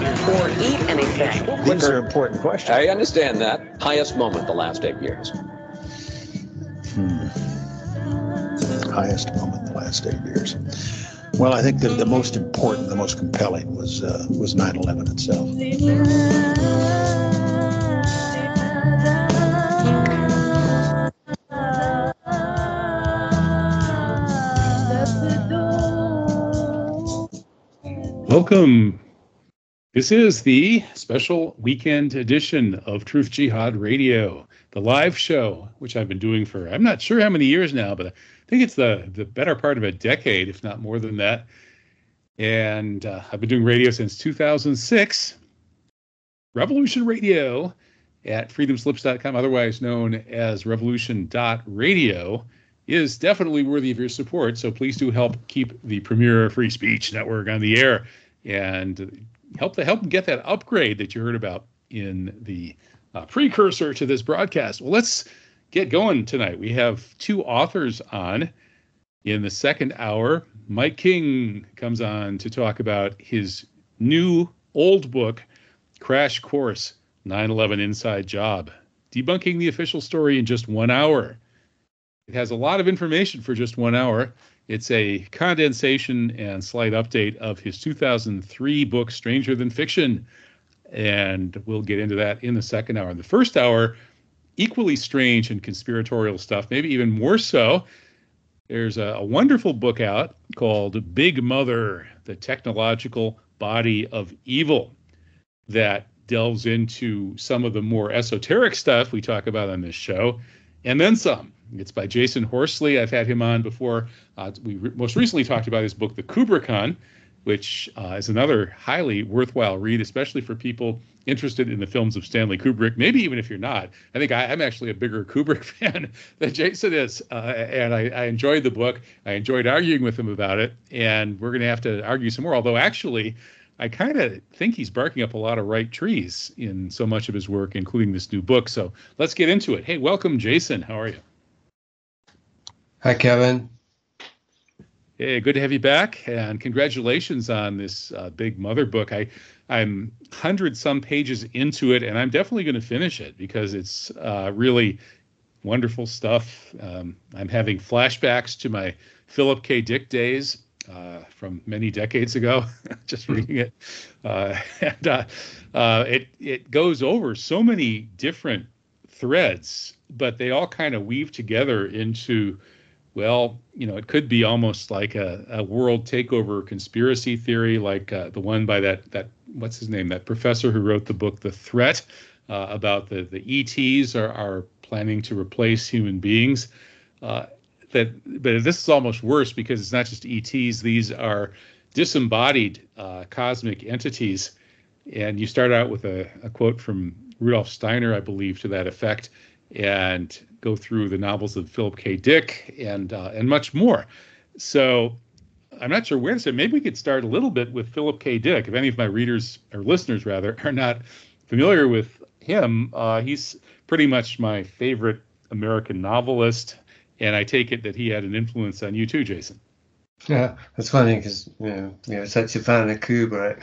or eat anything. These are important questions. I understand that. Highest moment the last eight years. Hmm. Highest moment the last eight years. Well, I think the, the most important, the most compelling was uh, was 9/11 itself. Welcome. This is the special weekend edition of Truth Jihad Radio, the live show, which I've been doing for I'm not sure how many years now, but I think it's the the better part of a decade, if not more than that. And uh, I've been doing radio since 2006. Revolution Radio at freedomslips.com, otherwise known as revolution.radio is definitely worthy of your support. So please do help keep the premier free speech network on the air and help to help them get that upgrade that you heard about in the uh, precursor to this broadcast. Well, let's get going tonight. We have two authors on. In the second hour, Mike King comes on to talk about his new old book, Crash Course 9 11 Inside Job, debunking the official story in just one hour. It has a lot of information for just one hour. It's a condensation and slight update of his 2003 book, Stranger Than Fiction. And we'll get into that in the second hour. In the first hour, equally strange and conspiratorial stuff, maybe even more so. There's a, a wonderful book out called Big Mother The Technological Body of Evil that delves into some of the more esoteric stuff we talk about on this show, and then some. It's by Jasun Horsley. I've had him on before. Uh, we re- most recently talked about his book, The Kubrickon, which uh, is another highly worthwhile read, especially for people interested in the films of Stanley Kubrick. Maybe even if you're not. I think I, am actually a bigger Kubrick fan than Jasun is, uh, and I, I, enjoyed the book. I enjoyed arguing with him about it, and we're going to have to argue some more. Although actually, I kind of think he's barking up a lot of right trees in so much of his work, including this new book. So let's get into it. Hey, welcome, Jasun. How are you? Hi, Kevin. Hey, good to have you back, and congratulations on this uh, big mother book. I I'm hundred some pages into it, and I'm definitely going to finish it because it's uh, really wonderful stuff. Um, I'm having flashbacks to my Philip K. Dick days uh, from many decades ago, just hmm. reading it, uh, and uh, uh, it it goes over so many different threads, but they all kind of weave together into well, you know, it could be almost like a, a world takeover conspiracy theory, like uh, the one by that that what's his name, that professor who wrote the book The Threat, uh, about the the ETs are are planning to replace human beings. Uh, that, but this is almost worse because it's not just ETs; these are disembodied uh, cosmic entities. And you start out with a, a quote from Rudolf Steiner, I believe, to that effect and go through the novels of Philip K. Dick and uh, and much more. So I'm not sure where to start. Maybe we could start a little bit with Philip K. Dick. If any of my readers or listeners rather are not familiar with him, uh, he's pretty much my favorite American novelist, and I take it that he had an influence on you too, Jasun. Yeah, that's funny because you know you're such a fan of Kubrick,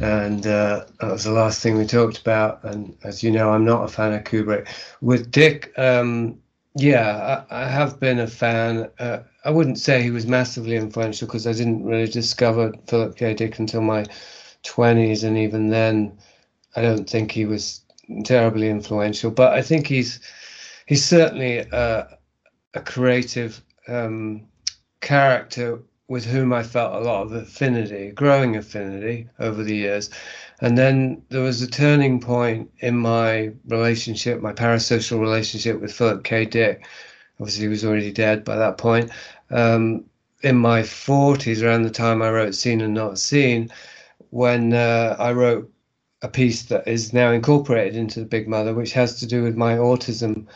and uh, that was the last thing we talked about. And as you know, I'm not a fan of Kubrick. With Dick, um, yeah, I, I, have been a fan. Uh, I wouldn't say he was massively influential because I didn't really discover Philip K. Dick until my 20s, and even then, I don't think he was terribly influential. But I think he's he's certainly a, a creative. Um, character with whom I felt a lot of affinity, growing affinity over the years. And then there was a turning point in my relationship, my parasocial relationship with Philip K. Dick. Obviously, he was already dead by that point. Um, in my 40s, around the time I wrote Seen and Not Seen, when uh, I wrote a piece that is now incorporated into The Big Mother, which has to do with my autism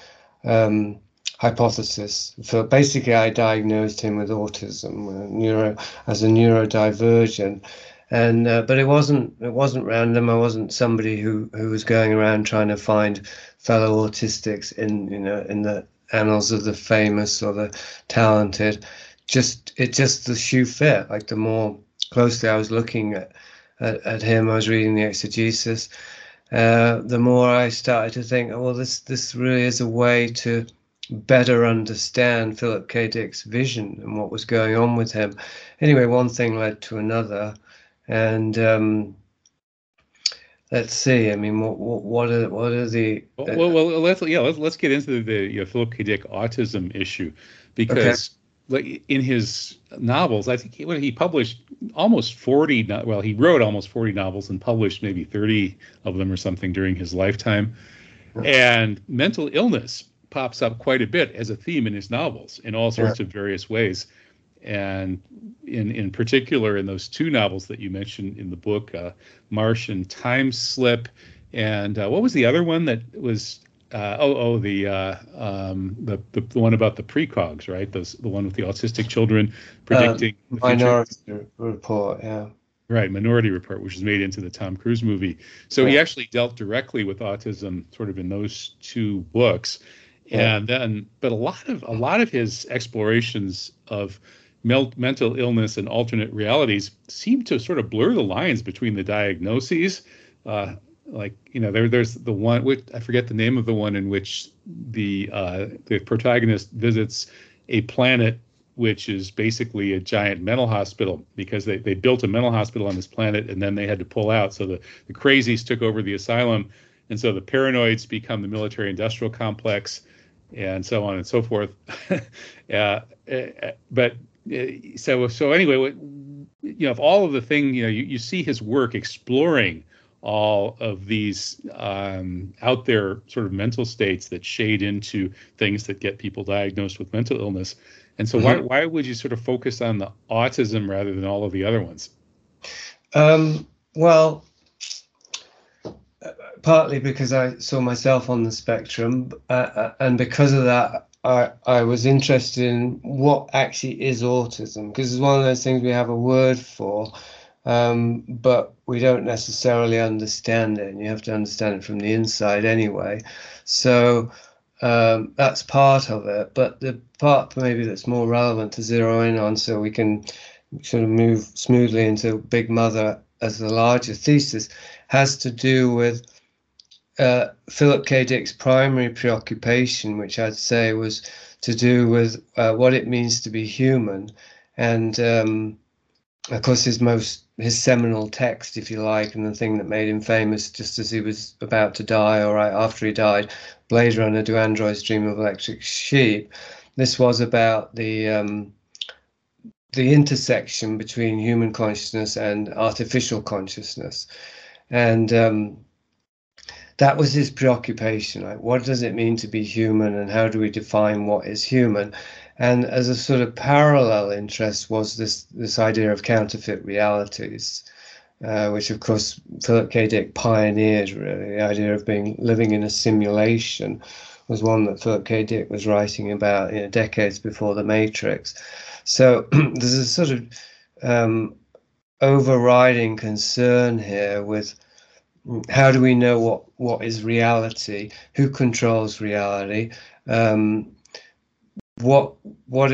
um, hypothesis. So basically, I diagnosed him with autism, neuro as a neurodivergent, and uh, but it wasn't it wasn't random. I wasn't somebody who who was going around trying to find fellow autistics in you know in the annals of the famous or the talented. Just it just the shoe fit. Like the more closely I was looking at at, at him. I was reading the exegesis. Uh, the more I started to think, oh, well, this this really is a way to better understand Philip K. Dick's vision and what was going on with him. Anyway, one thing led to another, and um, let's see. I mean, what what are what are the uh, well, well, well, let's yeah let's let's get into the you know, Philip K. Dick autism issue because okay. in his novels, I think he, he published almost forty. Well, he wrote almost forty novels and published maybe thirty of them or something during his lifetime. And mental illness pops up quite a bit as a theme in his novels in all sorts yeah. of various ways and in in particular in those two novels that you mentioned in the book, uh, Martian Time Slip, and uh, what was the other one that was? Uh, oh, oh, the, uh, um, the, the the one about the precogs, right? Those the one with the autistic children predicting the Minority Report, yeah. Right, Minority Report, which was made into the Tom Cruise movie. So yeah. he actually dealt directly with autism, sort of in those two books. And then, but a lot of a lot of his explorations of mental illness and alternate realities seem to sort of blur the lines between the diagnoses. Uh, like you know, there there's the one which I forget the name of the one in which the uh, the protagonist visits a planet which is basically a giant mental hospital because they, they built a mental hospital on this planet and then they had to pull out. So the, the crazies took over the asylum. And so the paranoids become the military industrial complex and so on and so forth. uh, but so so anyway, you know, if all of the thing, you know, you, you see his work exploring all of these um, out there sort of mental states that shade into things that get people diagnosed with mental illness. And so, mm-hmm. why why would you sort of focus on the autism rather than all of the other ones? Um, well, partly because I saw myself on the spectrum, uh, uh and because of that, I, I was interested in what actually is autism because it's one of those things we have a word for, um, but we don't necessarily understand it, and you have to understand it from the inside anyway. So um, that's part of it. But the part maybe that's more relevant to zero in on, so we can sort of move smoothly into Big Mother as the larger thesis, has to do with uh, Philip K. Dick's primary preoccupation, which I'd say was to do with uh, what it means to be human, and um, of course his most his seminal text, if you like, and the thing that made him famous just as he was about to die, or right after he died, Blade Runner: Do Androids Dream of Electric Sheep? This was about the um, the intersection between human consciousness and artificial consciousness, and um, that was his preoccupation. Like, what does it mean to be human, and how do we define what is human? And as a sort of parallel interest was this this idea of counterfeit realities, uh, which of course Philip K. Dick pioneered. Really, the idea of being living in a simulation was one that Philip K. Dick was writing about you know, decades before The Matrix. So there's a sort of um, overriding concern here with how do we know what what is reality? Who controls reality? Um, what what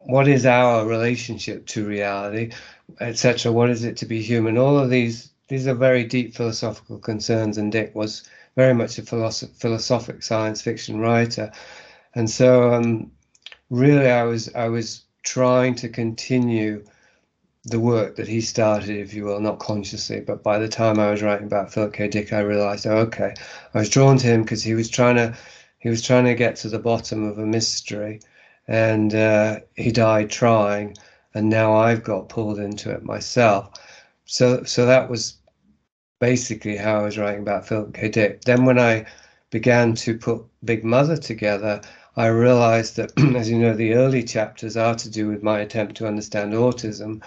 what is our relationship to reality, etc. What is it to be human? All of these these are very deep philosophical concerns, and Dick was very much a philosoph- philosophic science fiction writer, and so um, really I was I was trying to continue the work that he started, if you will, not consciously, but by the time I was writing about Philip K. Dick, I realized, oh, okay, I was drawn to him because he was trying to, he was trying to get to the bottom of a mystery, and uh, he died trying, and now I've got pulled into it myself. So, so that was basically how I was writing about Philip K. Dick. Then when I began to put Big Mother together, I realized that, as you know, the early chapters are to do with my attempt to understand autism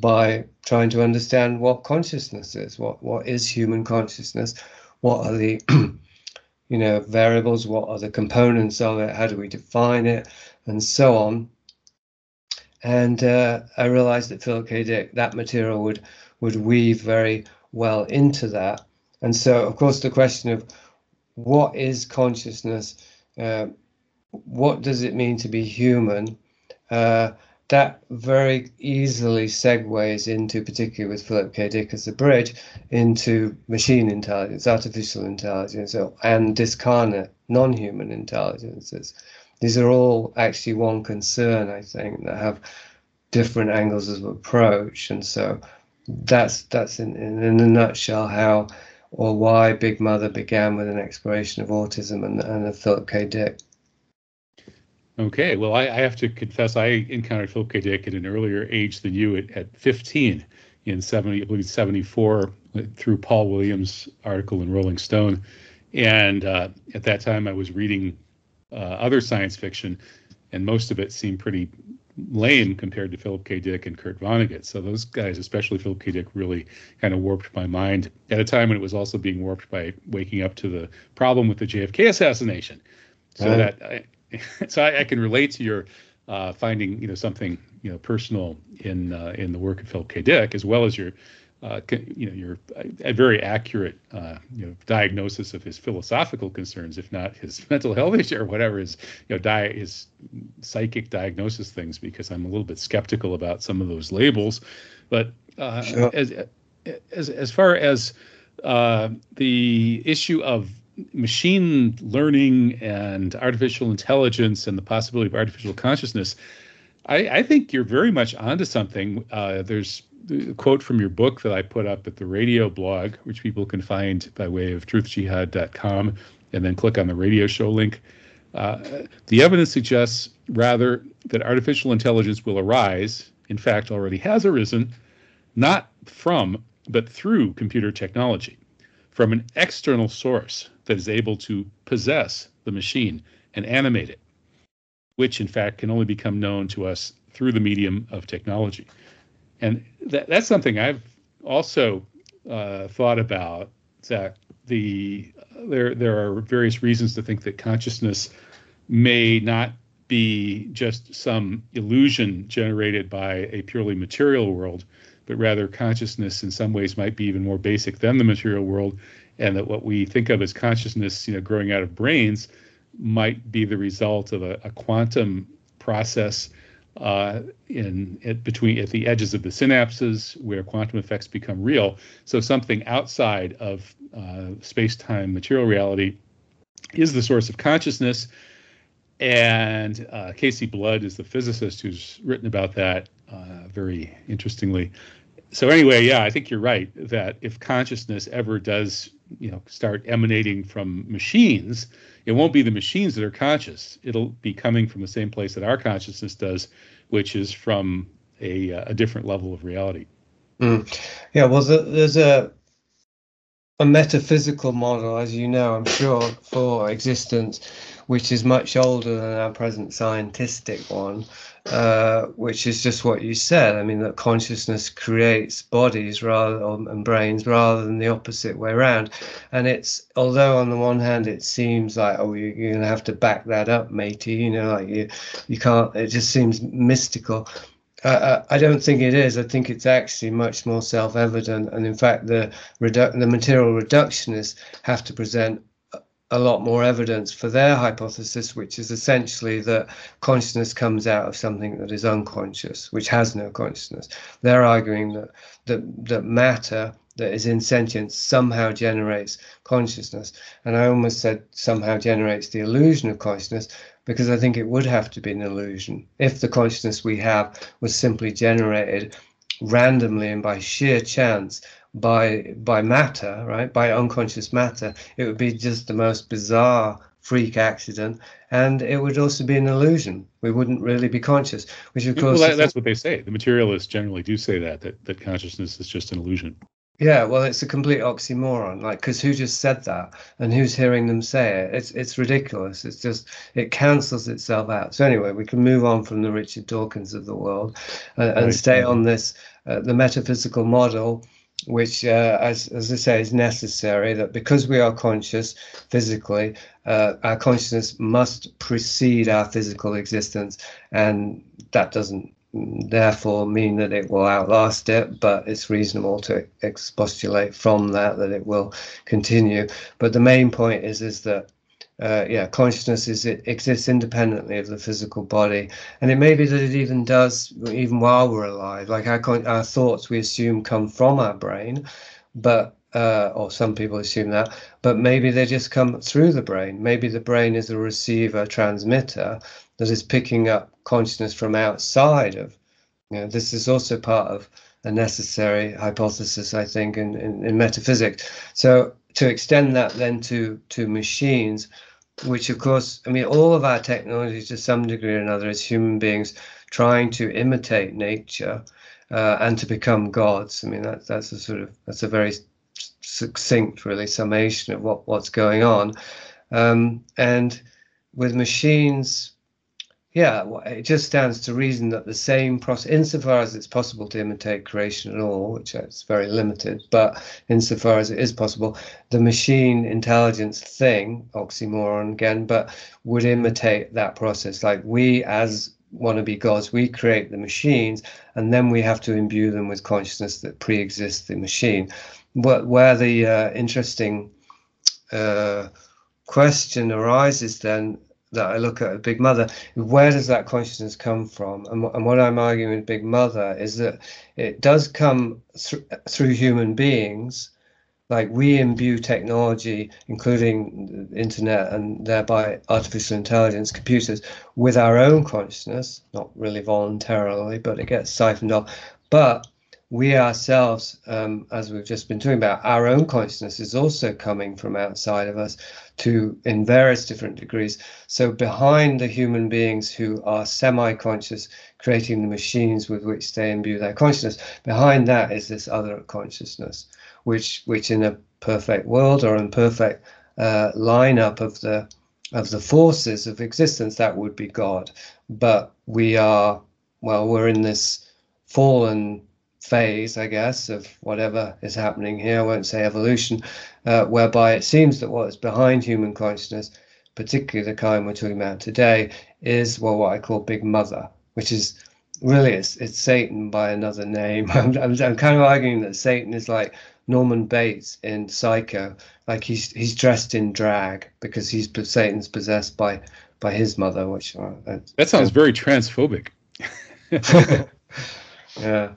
by trying to understand what consciousness is, what what is human consciousness, what are the you know variables, what are the components of it, how do we define it, and so on. And uh, I realized that Philip K. Dick, that material would would weave very well into that. And so, of course, the question of what is consciousness, uh, what does it mean to be human, uh, that very easily segues into, particularly with Philip K. Dick as a bridge, into machine intelligence, artificial intelligence, and discarnate non-human intelligences. These are all actually one concern, I think, that have different angles of approach, and so that's that's in, in, in a nutshell how or why Big Mother began with an exploration of autism and, and Philip K. Dick. Okay, well, I, I, have to confess, I encountered Philip K. Dick at an earlier age than you at, at 15 in 70, I believe 74, through Paul Williams' article in Rolling Stone. And uh, at that time, I was reading uh, other science fiction, and most of it seemed pretty lame compared to Philip K. Dick and Kurt Vonnegut. So those guys, especially Philip K. Dick, really kind of warped my mind at a time when it was also being warped by waking up to the problem with the JFK assassination. So that I, so I, I, can relate to your uh, finding you know something you know personal in uh, in the work of Philip K. Dick as well as your uh, you know your a very accurate uh, you know diagnosis of his philosophical concerns, if not his mental health issue or whatever his you know di- his psychic diagnosis things, because I'm a little bit skeptical about some of those labels. But uh, sure. as as as far as uh, the issue of machine learning and artificial intelligence and the possibility of artificial consciousness, I, I think you're very much onto something. Uh, there's a quote from your book that I put up at the radio blog, which people can find by way of truthjihad.com and then click on the radio show link. Uh, the evidence suggests rather that artificial intelligence will arise, in fact, already has arisen, not from, but through computer technology, from an external source that is able to possess the machine and animate it, which in fact can only become known to us through the medium of technology. And that, that's something I've also uh, thought about. That the there there are various reasons to think that consciousness may not be just some illusion generated by a purely material world, but rather consciousness in some ways might be even more basic than the material world and that what we think of as consciousness, you know, growing out of brains, might be the result of a, a quantum process uh, in at between at the edges of the synapses where quantum effects become real. So something outside of uh, space-time material reality is the source of consciousness. And uh, Casey Blood is the physicist who's written about that uh, very interestingly. So anyway, yeah, I think you're right that if consciousness ever does you know start emanating from machines it won't be the machines that are conscious. It'll be coming from the same place that our consciousness does which is from a, a different level of reality. Mm. yeah well there's a a metaphysical model as you know i'm sure for existence which is much older than our present scientific one uh, which is just what you said. I mean, that consciousness creates bodies rather and brains rather than the opposite way around. And it's although on the one hand it seems like oh you're, to have to back that up, matey. You know, like you you can't. It just seems mystical. Uh I don't think it is. I think it's actually much more self-evident, and in fact, the redu- the material reductionists have to present a lot more evidence for their hypothesis, which is essentially that consciousness comes out of something that is unconscious, which has no consciousness. They're arguing that that, that matter that is in sentience somehow generates consciousness. And I almost said somehow generates the illusion of consciousness because I think it would have to be an illusion. If the consciousness we have was simply generated randomly and by sheer chance by by matter, right? By unconscious matter, it would be just the most bizarre freak accident, and it would also be an illusion. We wouldn't really be conscious, which of course well, that, that's what they say. The materialists generally do say that that that consciousness is just an illusion. Yeah, well, it's a complete oxymoron. Like, because who just said that, and who's hearing them say it? It's it's ridiculous. It's just it cancels itself out. So anyway, we can move on from the Richard Dawkins of the world, uh, and right. stay on this uh, the metaphysical model which, uh, as, as I say, is necessary that because we are conscious physically, uh, our consciousness must precede our physical existence. And that doesn't therefore mean that it will outlast it, but it's reasonable to expostulate from that that it will continue. But the main point is, is that uh, yeah, consciousness is it exists independently of the physical body, and it may be that it even does even while we're alive. Like our our thoughts, we assume come from our brain, but uh, or some people assume that, but maybe they just come through the brain. Maybe the brain is a receiver transmitter that is picking up consciousness from outside of. You know, this is also part of a necessary hypothesis, I think, in, in, in metaphysics. So to extend that then to to machines which of course, I mean, all of our technology to some degree or another is human beings trying to imitate nature uh, and to become gods. I mean, that, that's a sort of, that's a very succinct, really, summation of what, what's going on. Um, and with machines, yeah, it just stands to reason that the same process, insofar as it's possible to imitate creation at all, which is very limited, but insofar as it is possible, the machine intelligence thing, oxymoron again, but would imitate that process. Like we, as wannabe gods, we create the machines, and then we have to imbue them with consciousness that pre-exists the machine. Where, where the uh, interesting uh, question arises then that I look at Big Mother, where does that consciousness come from? And, and what I'm arguing with Big Mother is that it does come th- through human beings. Like we imbue technology, including internet and thereby artificial intelligence, computers, with our own consciousness, not really voluntarily, but it gets siphoned off. But we ourselves, um, as we've just been talking about, our own consciousness is also coming from outside of us to in various different degrees. So behind the human beings who are semi-conscious, creating the machines with which they imbue their consciousness, behind that is this other consciousness, which which in a perfect world or in perfect uh, lineup of the of the forces of existence, that would be God. But we are well, we're in this fallen phase, I guess, of whatever is happening here. I won't say evolution, uh, whereby it seems that what is behind human consciousness, particularly the kind we're talking about today, is well what I call Big Mother, which is really it's, it's Satan by another name. I'm, I'm, I'm kind of arguing that Satan is like Norman Bates in Psycho, like he's he's dressed in drag because he's Satan's possessed by by his mother, which uh, that sounds very transphobic. yeah.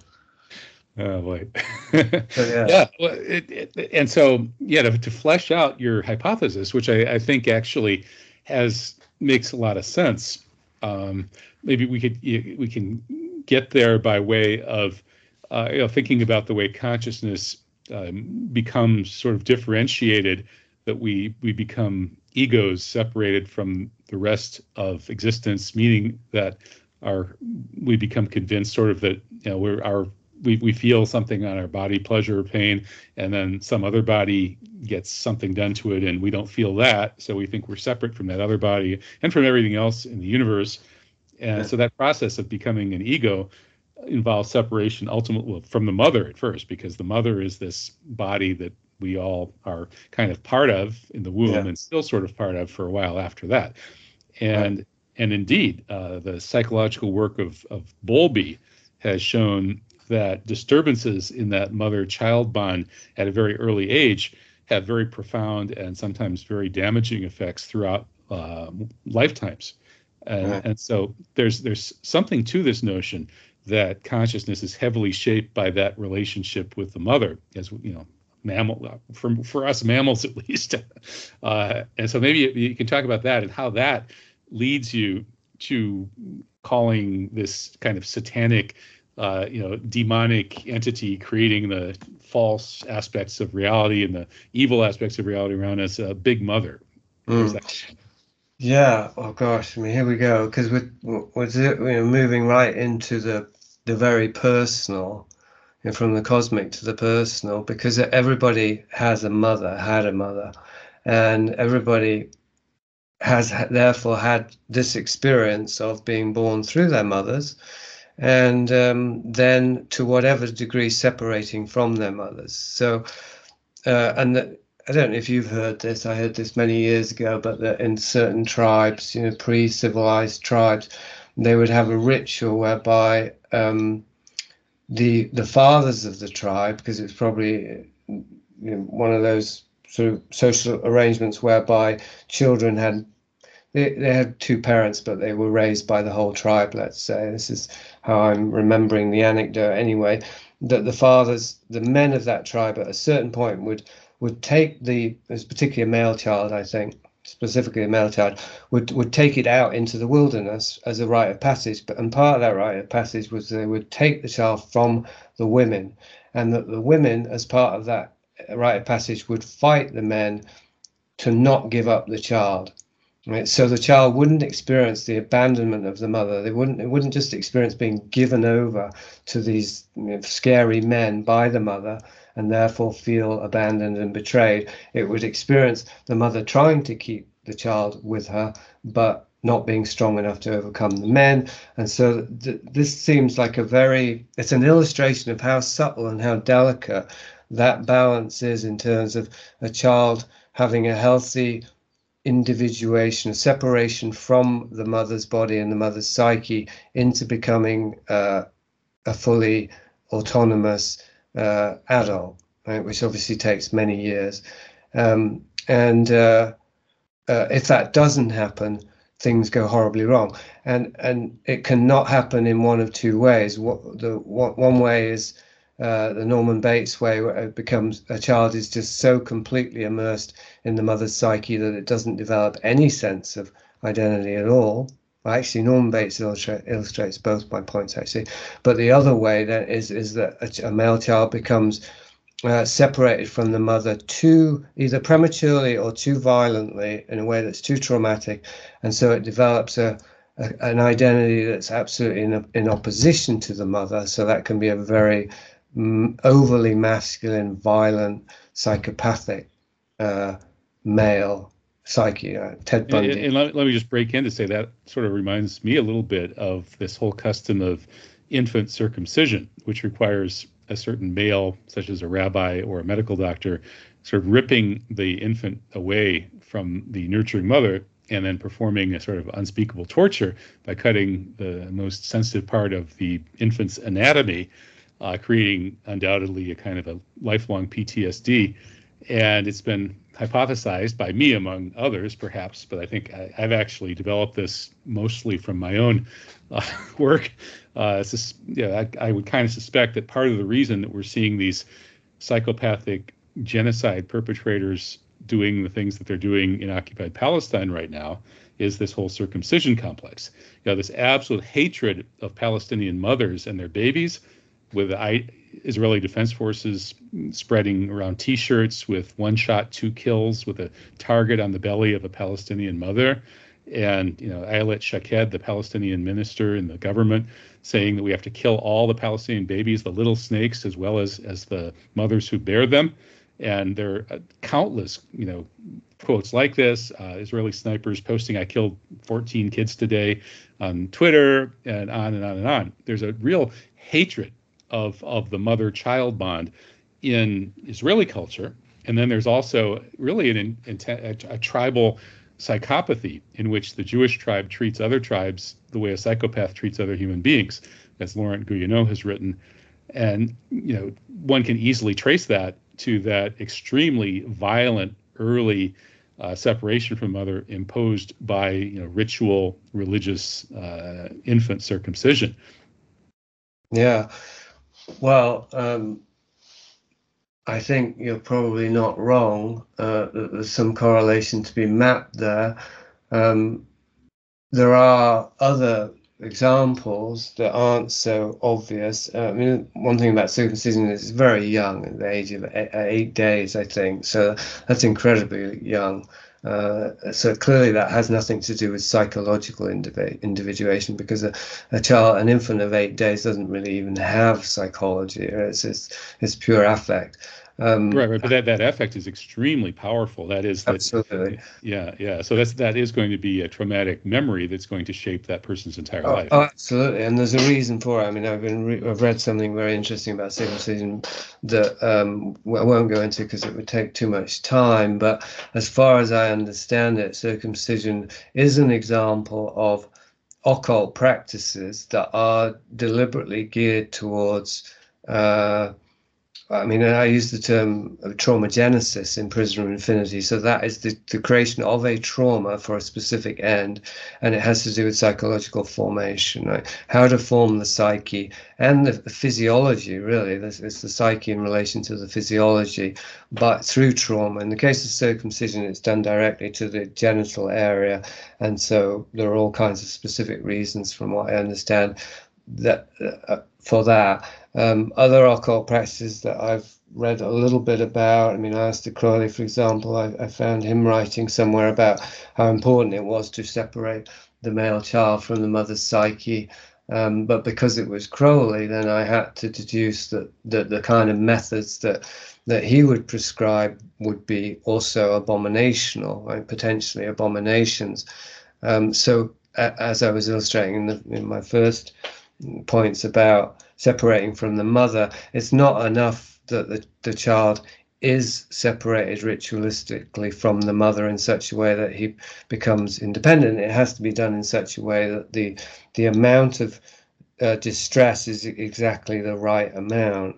Oh boy. So, yeah. yeah. Well, it, it, and so yeah, to, to flesh out your hypothesis, which I, I think actually has makes a lot of sense. Um, maybe we could we can get there by way of uh, you know, thinking about the way consciousness um, becomes sort of differentiated, that we we become egos separated from the rest of existence, meaning that our we become convinced sort of that you know we're our we, we feel something on our body, pleasure or pain, and then some other body gets something done to it, and we don't feel that. So we think we're separate from that other body and from everything else in the universe. And yeah. so that process of becoming an ego involves separation ultimately from the mother at first, because the mother is this body that we all are kind of part of in the womb yeah. and still sort of part of for a while after that. And right. and indeed, uh, the psychological work of of Bowlby has shown that disturbances in that mother child bond at a very early age have very profound and sometimes very damaging effects throughout uh, lifetimes. And, right. and so there's there's something to this notion that consciousness is heavily shaped by that relationship with the mother, as you know, mammal for for us mammals at least. Uh, and so maybe you can talk about that and how that leads you to calling this kind of satanic uh, you know, demonic entity creating the false aspects of reality and the evil aspects of reality around us, a big mother. Mm. Yeah. Oh gosh. I mean, here we go. Because we're, we're you know, moving right into the the very personal, you know, from the cosmic to the personal, because everybody has a mother, had a mother, and everybody has therefore had this experience of being born through their mothers and um, then to whatever degree separating from their mothers. So, uh, and the, I don't know if you've heard this. I heard this many years ago, but that in certain tribes, you know, pre-civilized tribes, they would have a ritual whereby um, the the fathers of the tribe, because it's probably you know, one of those sort of social arrangements whereby children had they, they had two parents, but they were raised by the whole tribe. Let's say this is how I'm remembering the anecdote anyway. That the fathers, the men of that tribe, at a certain point would would take the, this particular male child, I think, specifically a male child, would would take it out into the wilderness as a rite of passage. But and part of that rite of passage was they would take the child from the women, and that the women, as part of that rite of passage, would fight the men to not give up the child. Right? So the child wouldn't experience the abandonment of the mother. They wouldn't. It wouldn't just experience being given over to these you know, scary men by the mother, and therefore feel abandoned and betrayed. It would experience the mother trying to keep the child with her, but not being strong enough to overcome the men. And so th- this seems like a very. It's an illustration of how subtle and how delicate that balance is in terms of a child having a healthy individuation, separation from the mother's body and the mother's psyche into becoming uh, a fully autonomous uh, adult, right, which obviously takes many years. Um, and uh, uh if that doesn't happen, things go horribly wrong. And and it cannot happen in one of two ways. What the what, one way is uh, the Norman Bates way, where it becomes a child is just so completely immersed in the mother's psyche that it doesn't develop any sense of identity at all. Well, actually, Norman Bates illustra- illustrates both my points actually. But the other way then is is that a, a male child becomes uh, separated from the mother too either prematurely or too violently in a way that's too traumatic, and so it develops a, an identity that's absolutely in, in opposition to the mother. So that can be a very overly masculine, violent, psychopathic uh, male psyche. Uh, Ted Bundy. And, and let, let, me just break in to say that sort of reminds me a little bit of this whole custom of infant circumcision, which requires a certain male, such as a rabbi or a medical doctor, sort of ripping the infant away from the nurturing mother and then performing a sort of unspeakable torture by cutting the most sensitive part of the infant's anatomy uh, creating undoubtedly a kind of a lifelong PTSD. And it's been hypothesized by me, among others, perhaps, but I think I, have actually developed this mostly from my own uh, work. Uh, yeah, I, I would kind of suspect that part of the reason that we're seeing these psychopathic genocide perpetrators doing the things that they're doing in occupied Palestine right now is this whole circumcision complex. You know, this absolute hatred of Palestinian mothers and their babies with the Israeli Defense Forces spreading around T-shirts with one shot, two kills, with a target on the belly of a Palestinian mother, and you know Ayelet Shaked, the Palestinian minister in the government, saying that we have to kill all the Palestinian babies, the little snakes, as well as as the mothers who bear them. And there are countless, you know, quotes like this. Uh, Israeli snipers posting, "I killed 14 kids today," on Twitter, and on and on and on. There's a real hatred of of the mother child bond in Israeli culture, and then there's also really an, a, a tribal psychopathy in which the Jewish tribe treats other tribes the way a psychopath treats other human beings, as Laurent Guyénot has written. And you know, one can easily trace that to that extremely violent early uh, separation from mother imposed by you know ritual religious uh, infant circumcision. Yeah, well, um, I think you're probably not wrong. Uh, there's some correlation to be mapped there. Um, there are other examples that aren't so obvious. Uh, I mean, one thing about circumcision is it's very young at the age of eight, eight days, I think. So that's incredibly young. Uh, so clearly that has nothing to do with psychological indiv- individuation because a, a, child, an infant of eight days doesn't really even have psychology. It's, it's, it's pure affect. Um, right, right. But that, that affect is extremely powerful. That is that, absolutely. Yeah, yeah. So that's that is going to be a traumatic memory that's going to shape that person's entire oh, life. Oh, absolutely. And there's a reason for it. I mean, I've been re- I've read something very interesting about circumcision that um, I won't go into because it would take too much time. But as far as I understand it, circumcision is an example of occult practices that are deliberately geared towards. Uh, I mean, I use the term trauma genesis in Prisoner of Infinity. So that is the, the creation of a trauma for a specific end, and it has to do with psychological formation, right? How to form the psyche and the, the physiology, really. This it's the psyche in relation to the physiology, but through trauma. In the case of circumcision, it's done directly to the genital area, and so there are all kinds of specific reasons, from what I understand, that uh, for that. Um, other occult practices that I've read a little bit about. I mean, Aleister Crowley, for example, I, I, found him writing somewhere about how important it was to separate the male child from the mother's psyche. Um, but because it was Crowley, then I had to deduce that, that the kind of methods that that he would prescribe would be also abominational, right? potentially abominations. Um, so, as I was illustrating in, the, in my first points about separating from the mother, it's not enough that the, the child is separated ritualistically from the mother in such a way that he becomes independent. It has to be done in such a way that the the amount of uh, distress is exactly the right amount,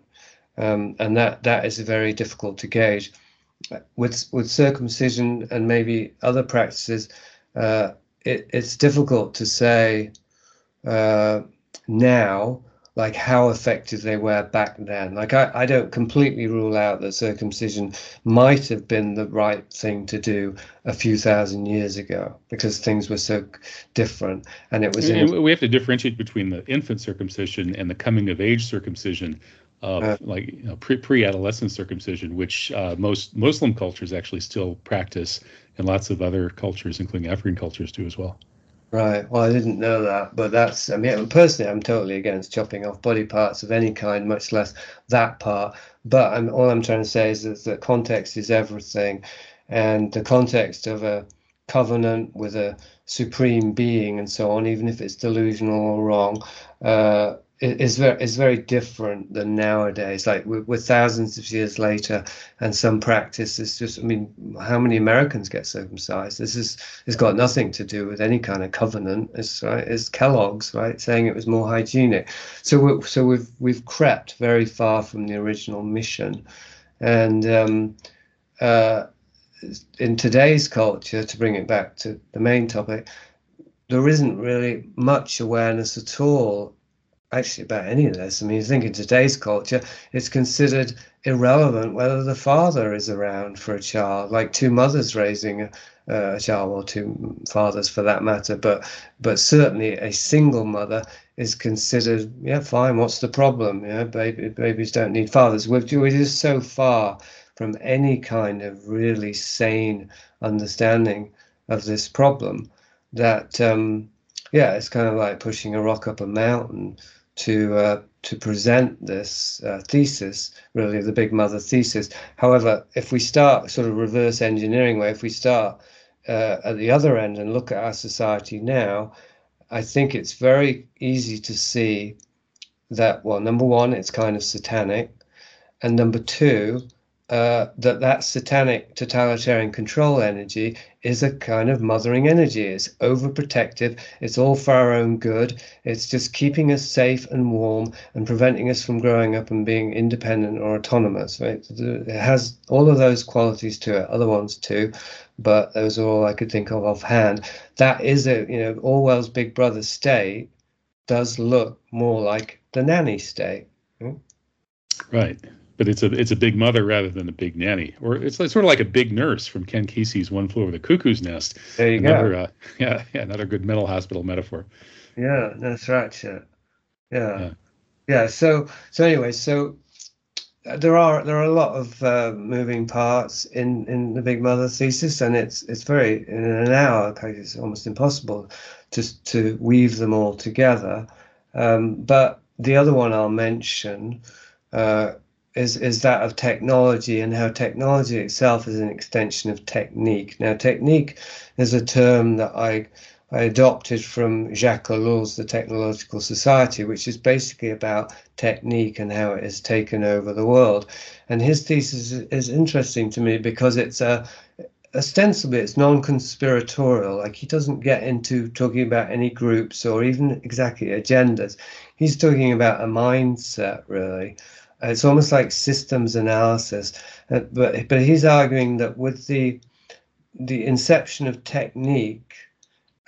um, and that that is very difficult to gauge. With with circumcision and maybe other practices, uh, it, it's difficult to say. Uh, now like how effective they were back then. Like I, I don't completely rule out that circumcision might have been the right thing to do a few thousand years ago because things were so different and it was in, we have to differentiate between the infant circumcision and the coming of age circumcision of uh, like you know, pre pre-adolescent circumcision which uh, most muslim cultures actually still practice and lots of other cultures including african cultures do as well Right. Well, I didn't know that, but that's. I mean, personally, I'm totally against chopping off body parts of any kind, much less that part. But I'm, all I'm trying to say is that the context is everything, and the context of a covenant with a supreme being and so on, even if it's delusional or wrong, uh, is very is very different than nowadays. Like we're, we're, thousands of years later, and some practice is just. I mean, how many Americans get circumcised? This is it's got nothing to do with any kind of covenant. It's right. It's Kellogg's right saying it was more hygienic. So we so we've we've crept very far from the original mission, and um, uh, in today's culture, to bring it back to the main topic, there isn't really much awareness at all actually about any of this. I mean, you think in today's culture, it's considered irrelevant whether the father is around for a child, like two mothers raising a, a child, or two fathers for that matter. But but certainly a single mother is considered, yeah, fine. What's the problem? Yeah, baby, babies don't need fathers. We're, we're just so far from any kind of really sane understanding of this problem that. Um, yeah, it's kind of like pushing a rock up a mountain to uh, to present this uh, thesis, really the Big Mother thesis. However, if we start sort of reverse engineering way, if we start uh, at the other end and look at our society now, I think it's very easy to see that well, number one, it's kind of satanic, and number two, uh, that that satanic totalitarian control energy is a kind of mothering energy. It's overprotective. It's all for our own good. It's just keeping us safe and warm and preventing us from growing up and being independent or autonomous. Right? It has all of those qualities to it. Other ones too, but those are all I could think of offhand. That is a you know Orwell's Big Brother state does look more like the nanny state. Right but it's a it's a big mother rather than a big nanny, or it's like, sort of like a big nurse from Ken Kesey's One Flew Over the Cuckoo's Nest. There you another, go. Uh, yeah, yeah, another good mental hospital metaphor. Yeah, that's right. Yeah, yeah, yeah. yeah so so anyway, so uh, there are there are a lot of uh, moving parts in in the Big Mother thesis, and it's it's very in an hour it's almost impossible to to weave them all together. Um, but the other one I'll mention. Uh, is is that of technology and how technology itself is an extension of technique. Now, technique is a term that I I adopted from Jacques Ellul's The Technological Society, which is basically about technique and how it has taken over the world. And his thesis is interesting to me because it's a ostensibly it's non-conspiratorial like he doesn't get into talking about any groups or even exactly agendas he's talking about a mindset really it's almost like systems analysis. Uh, but but he's arguing that with the the inception of technique,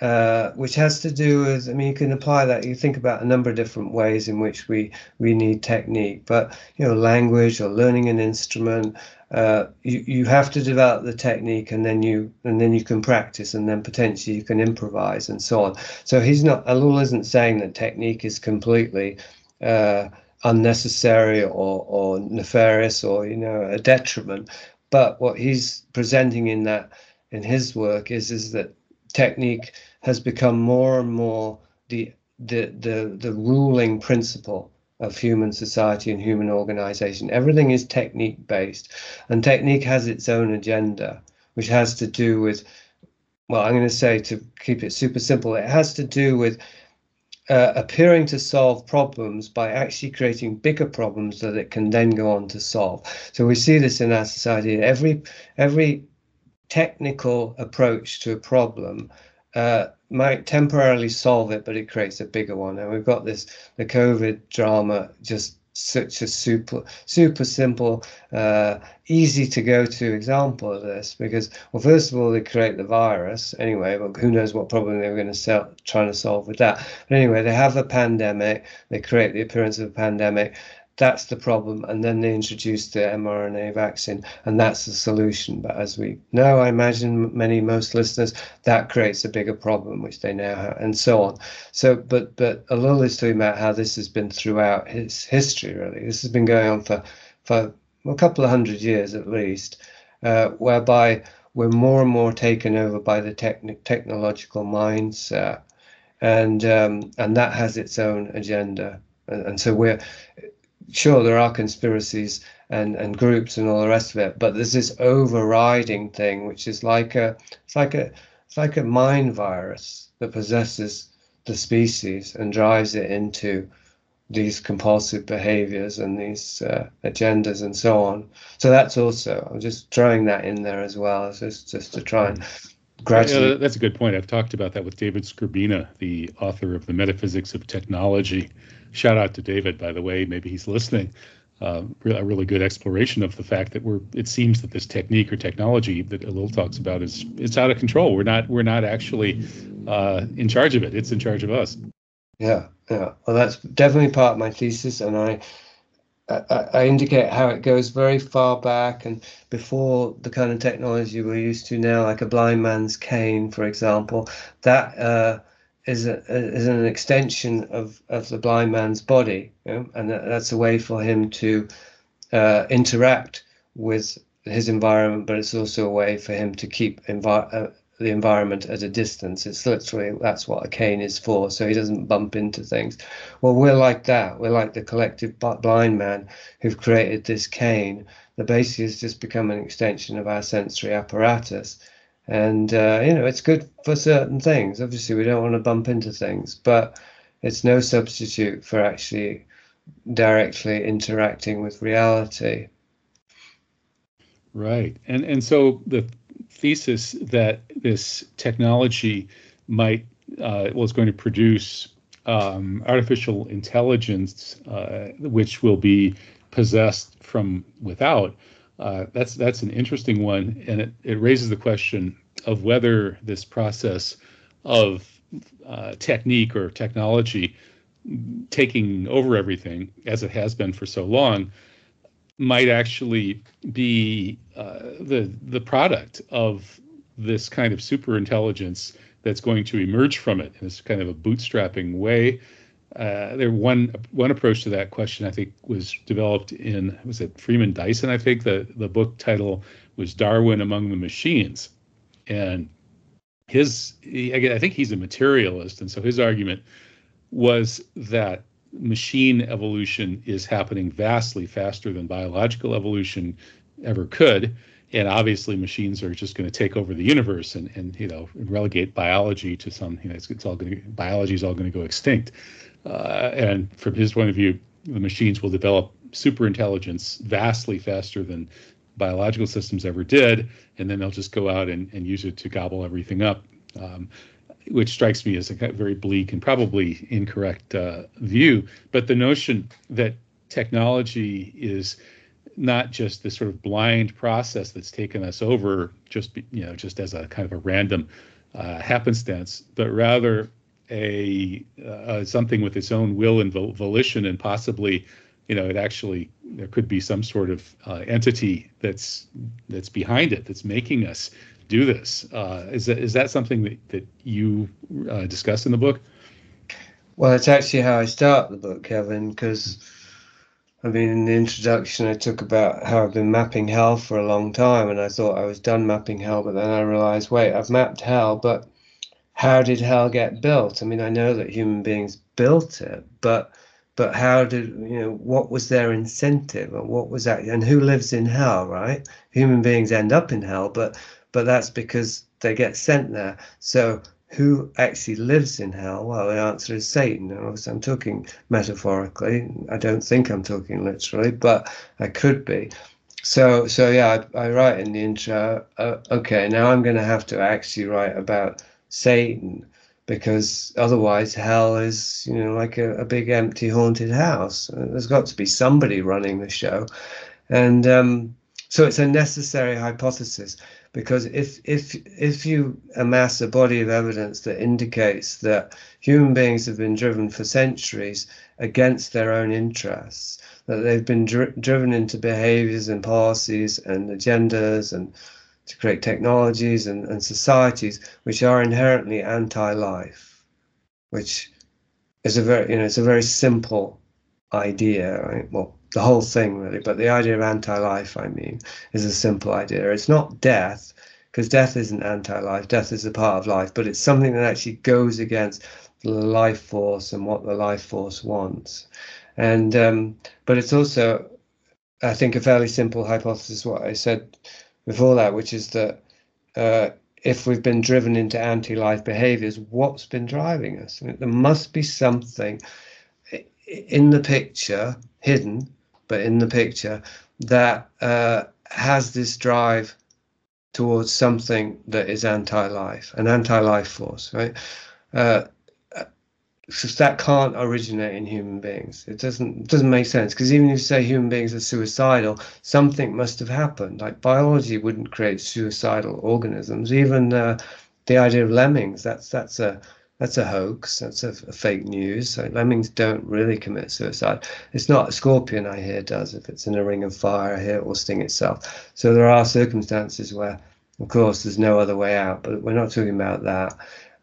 uh, which has to do with, I mean, you can apply that. You think about a number of different ways in which we we need technique, but you know, language or learning an instrument. Uh, you you have to develop the technique, and then you and then you can practice, and then potentially you can improvise and so on. So he's not. Ellul isn't saying that technique is completely. Uh, unnecessary or, or nefarious or you know a detriment. But what he's presenting in that in his work is is that technique has become more and more the the the, the ruling principle of human society and human organization. Everything is technique based and technique has its own agenda which has to do with well i'm going to say to keep it super simple it has to do with uh, appearing to solve problems by actually creating bigger problems that it can then go on to solve. So we see this in our society. Every every technical approach to a problem uh, might temporarily solve it, but it creates a bigger one. And we've got this the COVID drama just such a super super simple uh, easy to go to example of this because well first of all they create the virus anyway but who knows what problem they were going to sell trying to solve with that. But anyway they have a pandemic they create the appearance of a pandemic that's the problem. And then they introduced the mRNA vaccine, and that's the solution. But as we know, I imagine many, most listeners, that creates a bigger problem, which they now have, and so on. So, but but Ellul is talking about how this has been throughout his history. Really, this has been going on for for a couple of hundred years at least, uh, whereby we're more and more taken over by the techn- technological mindset, and um, and that has its own agenda. And, and so we're sure there are conspiracies and, and groups and all the rest of it, but there's this overriding thing which is like a it's like a it's like a mind virus that possesses the species and drives it into these compulsive behaviors and these uh, agendas and so on. So that's also I'm just throwing that in there as well, just just to try and gradually. Yeah, that's a good point. I've talked about that with David Skrbina, the author of the Metaphysics of Technology, shout out to David, by the way. Maybe he's listening. Uh, a really good exploration of the fact that we're. It seems that this technique or technology that Ellul talks about is it's out of control. We're not. We're not actually uh, in charge of it. It's in charge of us. Yeah, yeah. Well, that's definitely part of my thesis, and I, I, I indicate how it goes very far back and before the kind of technology we're used to now, like a blind man's cane, for example. That. Uh, is a, is an extension of, of the blind man's body, you know? and that's a way for him to uh, interact with his environment, but it's also a way for him to keep envi- uh, the environment at a distance. It's literally that's what a cane is for, so he doesn't bump into things. Well, we're like that. We're like the collective blind man who've created this cane The basically has just become an extension of our sensory apparatus and uh, you know it's good for certain things. Obviously we don't want to bump into things but it's no substitute for actually directly interacting with reality. Right. And and so the thesis that this technology might uh, was going to produce um, artificial intelligence uh, which will be possessed from without uh, that's that's an interesting one, and it, it raises the question of whether this process of uh, technique or technology taking over everything, as it has been for so long, might actually be uh, the the product of this kind of super intelligence that's going to emerge from it in this kind of a bootstrapping way uh, there one one approach to that question I think was developed in was it Freeman Dyson I think the the book title was Darwin Among the Machines, and his he, I think he's a materialist. And so his argument was that machine evolution is happening vastly faster than biological evolution ever could. And obviously machines are just going to take over the universe and, and you know relegate biology to some you know it's, it's all going to biology is all going to go extinct uh, and from his point of view, the machines will develop super intelligence vastly faster than biological systems ever did, and then they'll just go out and, and use it to gobble everything up, um, which strikes me as a very bleak and probably incorrect uh, view. But the notion that technology is not just this sort of blind process that's taken us over just you know just as a kind of a random uh, happenstance, but rather a uh, something with its own will and volition, and possibly, you know, it actually there could be some sort of uh, entity that's that's behind it, that's making us do this. Uh, is that is that something that that you uh, discuss in the book? Well, it's actually how I start the book, Kevin, because I mean, in the introduction, I talk about how I've been mapping hell for a long time, and I thought I was done mapping hell, but then I realized, wait, I've mapped hell, but how did hell get built? I mean, I know that human beings built it, but but how did you know what was their incentive and what was that and who lives in hell right human beings end up in hell but but that's because they get sent there so who actually lives in hell? Well, the answer is Satan. And obviously, I'm talking metaphorically. I don't think I'm talking literally, but I could be. So, so yeah, I, I write in the intro. Uh, okay, now I'm going to have to actually write about Satan because otherwise hell is, you know, like a, a big empty haunted house. There's got to be somebody running the show, and um, so it's a necessary hypothesis because if if if you amass a body of evidence that indicates that human beings have been driven for centuries against their own interests that they've been dri- driven into behaviors and policies and agendas and to create technologies and, and societies which are inherently anti-life which is a very you know it's a very simple idea right? Well the whole thing really but the idea of anti-life i mean is a simple idea. It's not death because death isn't anti-life. Death is a part of life but it's something that actually goes against the life force and what the life force wants. And um, but it's also i think a fairly simple hypothesis what i said before that which is that uh, if we've been driven into anti-life behaviors what's been driving us I mean, there must be something in the picture hidden but in the picture that uh, has this drive towards something that is anti-life, an anti-life force, right? Uh, that can't originate in human beings. It doesn't doesn't make sense because even if you say human beings are suicidal, something must have happened. Like biology wouldn't create suicidal organisms. Even uh, the idea of lemmings that's that's a that's a hoax. That's a, a, fake news. So lemmings don't really commit suicide. It's not a scorpion, I hear, does. If it's in a ring of fire, I hear it will sting itself. So there are circumstances where, of course, there's no other way out. But we're not talking about that.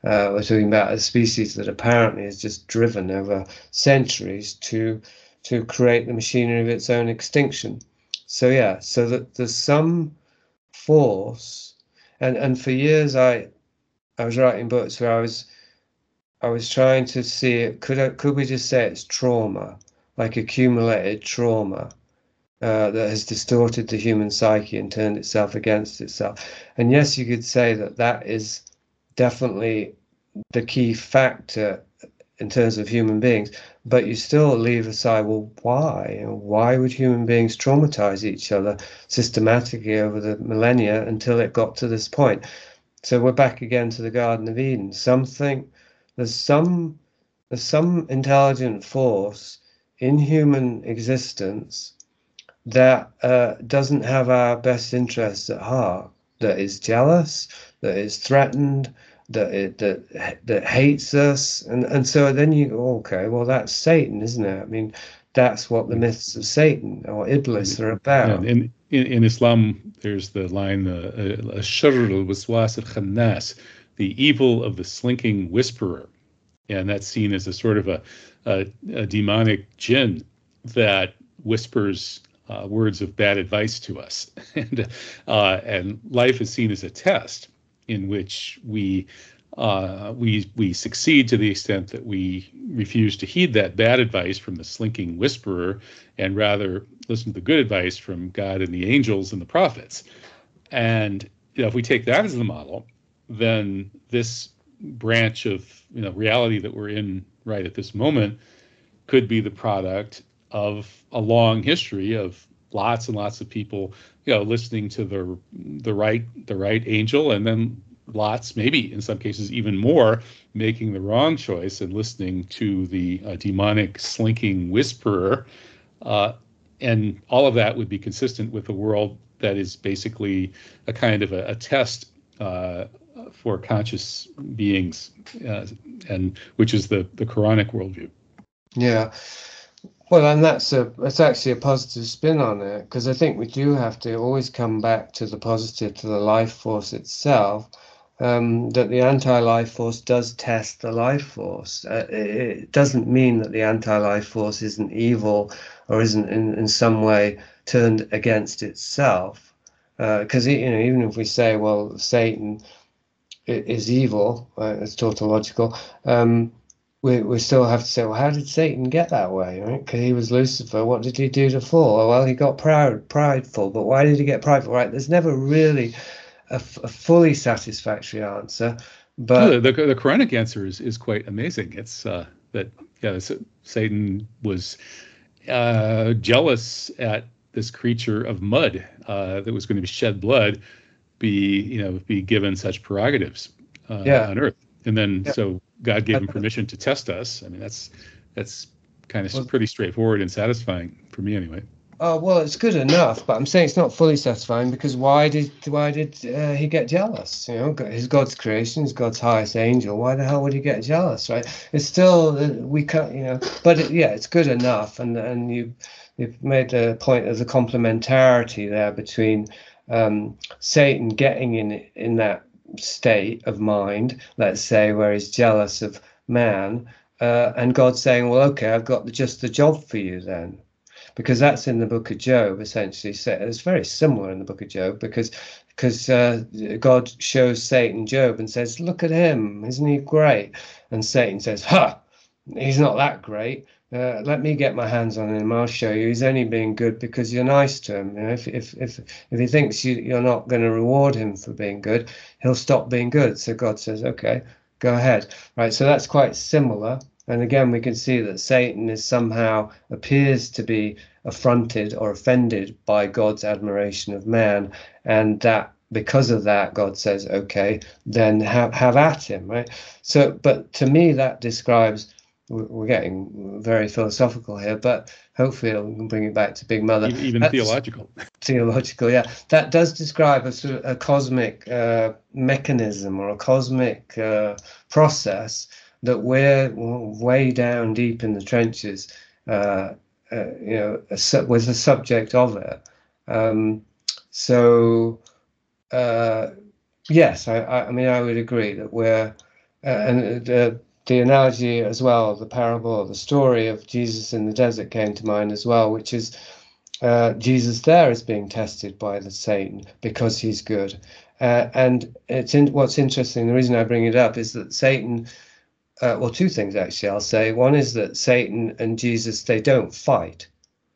Uh, we're talking about a species that apparently is just driven over centuries to to create the machinery of its own extinction. So yeah, so that there's some force, and and for years I I was writing books where I was I was trying to see it. Could I, could we just say it's trauma, like accumulated trauma, uh, that has distorted the human psyche and turned itself against itself? And yes, you could say that that is definitely the key factor in terms of human beings. But you still leave aside, well, why? Why would human beings traumatize each other systematically over the millennia until it got to this point? So we're back again to the Garden of Eden. Something there's some there's some intelligent force in human existence that uh, doesn't have our best interests at heart, that is jealous, that is threatened, that it, that that hates us, and and so then you go, okay, well that's Satan, isn't it? I mean, that's what the myths of Satan or Iblis are about. Yeah, in, in, in Islam, there's the line, "Sharr al-waswas al-khannas," the evil of the slinking whisperer. And that's seen as a sort of a, a, a demonic jinn that whispers uh, words of bad advice to us. and, uh, and life is seen as a test in which we uh, we we succeed to the extent that we refuse to heed that bad advice from the slinking whisperer and rather listen to the good advice from God and the angels and the prophets. And you know, if we take that as the model, then this branch of you know reality that we're in right at this moment could be the product of a long history of lots and lots of people you know listening to the the right the right angel and then lots maybe in some cases even more making the wrong choice and listening to the uh, demonic slinking whisperer uh, and all of that would be consistent with a world that is basically a kind of a, a test uh, for conscious beings, uh, and which is the the Quranic worldview. Yeah. Well, and that's a that's actually a positive spin on it because I think we do have to always come back to the positive, to the life force itself. Um, that the anti-life force does test the life force. Uh, it, doesn't mean that the anti-life force isn't evil or isn't in, in some way turned against itself. Because uh, you know, even if we say, well, Satan is evil, uh, it's tautological. Um, we, we still have to say, well, how did Satan get that way? Right? Because he was Lucifer. What did he do to fall? Well, he got proud, prideful. But why did he get prideful? Right? There's never really a, a fully satisfactory answer. But no, the, the, the Quranic answer is, is quite amazing. It's uh, that yeah, Satan was uh, jealous at this creature of mud uh, that was going to be shed blood be you know be given such prerogatives uh, yeah. on earth and then yeah. so god gave him permission to test us i mean that's that's kind of well, pretty straightforward and satisfying for me anyway Oh well, it's good enough, but I'm saying it's not fully satisfying because why did why did uh, he get jealous? You know, his God's creation, his God's highest angel. Why the hell would he get jealous? Right? It's still uh, we can't, you know, but it, yeah, it's good enough, and and you you've made the point of the complementarity there between um, Satan getting in in that state of mind, let's say, where he's jealous of man, uh, and God saying, "Well, okay, I've got just the job for you then." because that's in the book of Job essentially. It's very similar in the book of Job because because uh, God shows Satan Job and says, "Look at him, isn't he great?" And Satan says, "Ha, he's not that great. Uh, let me get my hands on him. I'll show you. He's only being good because you're nice to him. You know, if if if if he thinks you, you're not going to reward him for being good, he'll stop being good. So God says, "Okay, go ahead." Right. So that's quite similar. And again, we can see that Satan is somehow appears to be affronted or offended by God's admiration of man, and that because of that, God says, "Okay, then have have at him." Right. So, but to me, that describes. We're getting very philosophical here, but hopefully we can bring it back to Big Mother. Even That's, theological. Theological, yeah. That does describe a sort of a cosmic uh, mechanism or a cosmic uh, process that we're way down deep in the trenches, uh, uh, you know, was the subject of it. Um, so, uh, yes, I, I, mean, I would agree that we're, uh, and the, analogy as well, the parable, the story of Jesus in the desert came to mind as well, which is uh, Jesus there is being tested by the Satan because he's good. Uh, and it's in, what's interesting. The reason I bring it up is that Satan uh, well, two things actually. I'll say one is that Satan and Jesus they don't fight.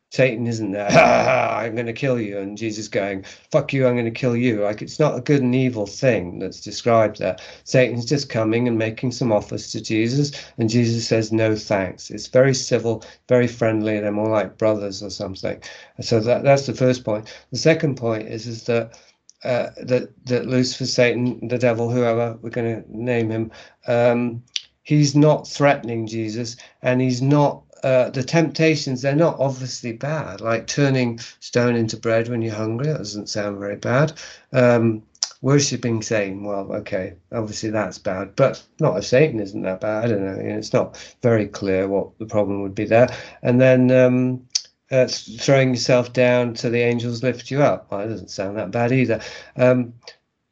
Satan isn't there. I'm going to kill you, and Jesus going, "Fuck you! I'm going to kill you." Like it's not a good and evil thing that's described there. Satan's just coming and making some offers to Jesus, and Jesus says, "No, thanks." It's very civil, very friendly. They're more like brothers or something. So that that's the first point. The second point is is that. Uh, that that Lucifer, Satan, the devil, whoever we're going to name him, um, he's not threatening Jesus and he's not uh, the temptations they're not obviously bad like turning stone into bread when you're hungry that doesn't sound very bad. Um, worshipping satan well okay obviously that's bad but not if satan isn't that bad i don't know it's not very clear what the problem would be there. And then um, uh, throwing yourself down to the angels lift you up well, that doesn't sound that bad either. Um,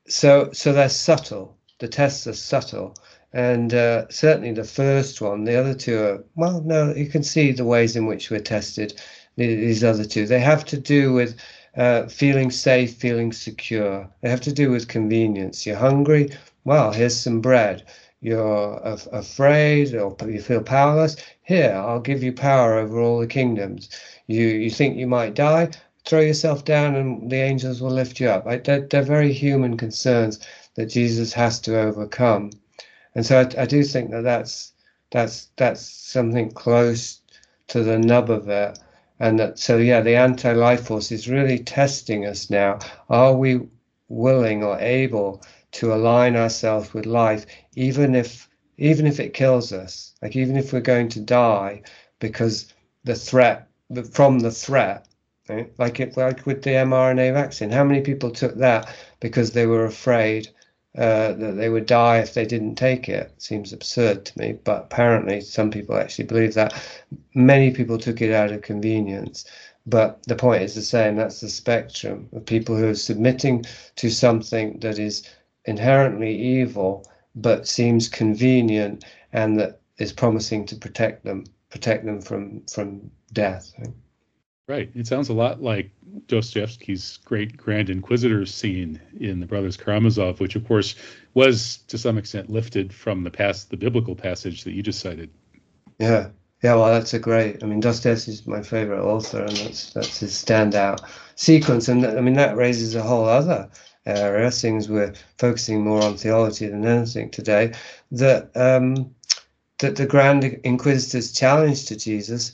so so they're subtle the tests are subtle and uh, certainly the first one, the other two are, well, no, you can see the ways in which we're tested, these other two. They have to do with uh, feeling safe, feeling secure. They have to do with convenience. You're hungry? Well, here's some bread. You're af- afraid or you feel powerless? Here, I'll give you power over all the kingdoms. You, you think you might die? Throw yourself down and the angels will lift you up. Right? They're, they're very human concerns that Jesus has to overcome and so I, I do think that that's that's that's something close to the nub of it and that so yeah the anti-life force is really testing us now are we willing or able to align ourselves with life even if even if it kills us like even if we're going to die because the threat from the threat, right? like it, like with the mRNA vaccine. How many people took that because they were afraid uh, that they would die if they didn't take it? Seems absurd to me, but apparently some people actually believe that. Many people took it out of convenience. But the point is the same. That's the spectrum of people who are submitting to something that is inherently evil, but seems convenient and that is promising to protect them, protect them from from death. Right. It sounds a lot like Dostoevsky's great Grand Inquisitor scene in The Brothers Karamazov, which of course was to some extent lifted from the past, the biblical passage that you just cited. Yeah. Yeah, well, that's a great. I mean, Dostoevsky is my favorite author, and that's that's his standout sequence. And I mean, that raises a whole other area, things we're focusing more on theology than anything today. That um, that the Grand Inquisitor's challenge to Jesus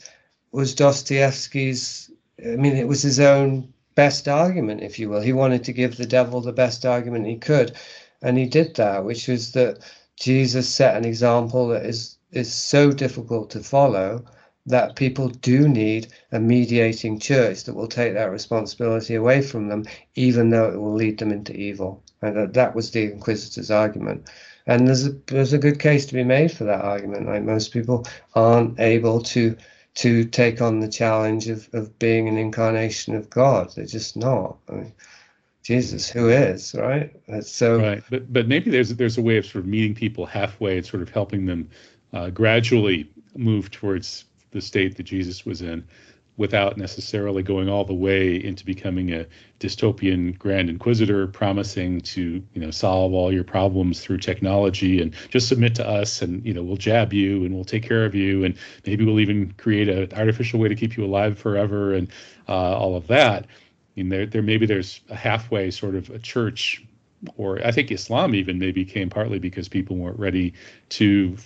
was Dostoevsky's. I mean, it was his own best argument, if you will. He wanted to give the devil the best argument he could, and he did that, which was that Jesus set an example that is is so difficult to follow that people do need a mediating church that will take that responsibility away from them, even though it will lead them into evil. And that, that was the Inquisitor's argument. And there's a, there's a good case to be made for that argument. Like most people aren't able to to take on the challenge of, of being an incarnation of God. They're just not. I mean, Jesus, who is right? So right, but but maybe there's there's a way of sort of meeting people halfway and sort of helping them uh, gradually move towards the state that Jesus was in without necessarily going all the way into becoming a dystopian grand inquisitor promising to you know solve all your problems through technology and just submit to us and you know we'll jab you and we'll take care of you and maybe we'll even create an artificial way to keep you alive forever and uh, all of that I mean, there, there maybe there's a halfway sort of a church or I think Islam even maybe came partly because people weren't ready to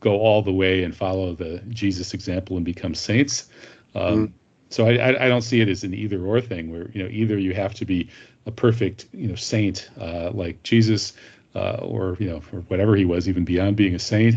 go all the way and follow the Jesus example and become saints. Um, mm. So I, I don't see it as an either or thing where you know either you have to be a perfect you know saint uh, like Jesus uh, or you know or whatever he was even beyond being a saint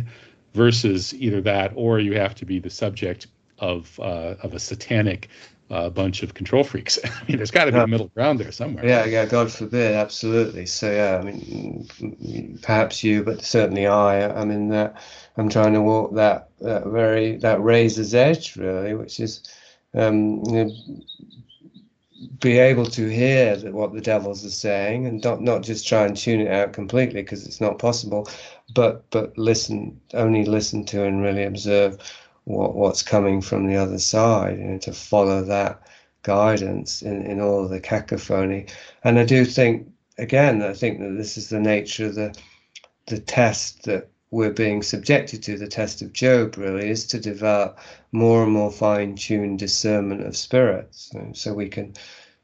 versus either that or you have to be the subject of uh, of a satanic a bunch of control freaks. I mean, there's got to be a middle ground there somewhere. Yeah, yeah, God forbid, absolutely. So yeah, I mean, perhaps you, but certainly I. I mean, that I'm trying to walk that that very that razor's edge, really, which is um, you know, be able to hear what the devils are saying and not not just try and tune it out completely because it's not possible, but but listen, only listen to and really observe what what's coming from the other side, you know, to follow that guidance in, in all the cacophony. And I do think, again, I think that this is the nature of the the test that we're being subjected to, the test of Job really, is to develop more and more fine-tuned discernment of spirits, so we can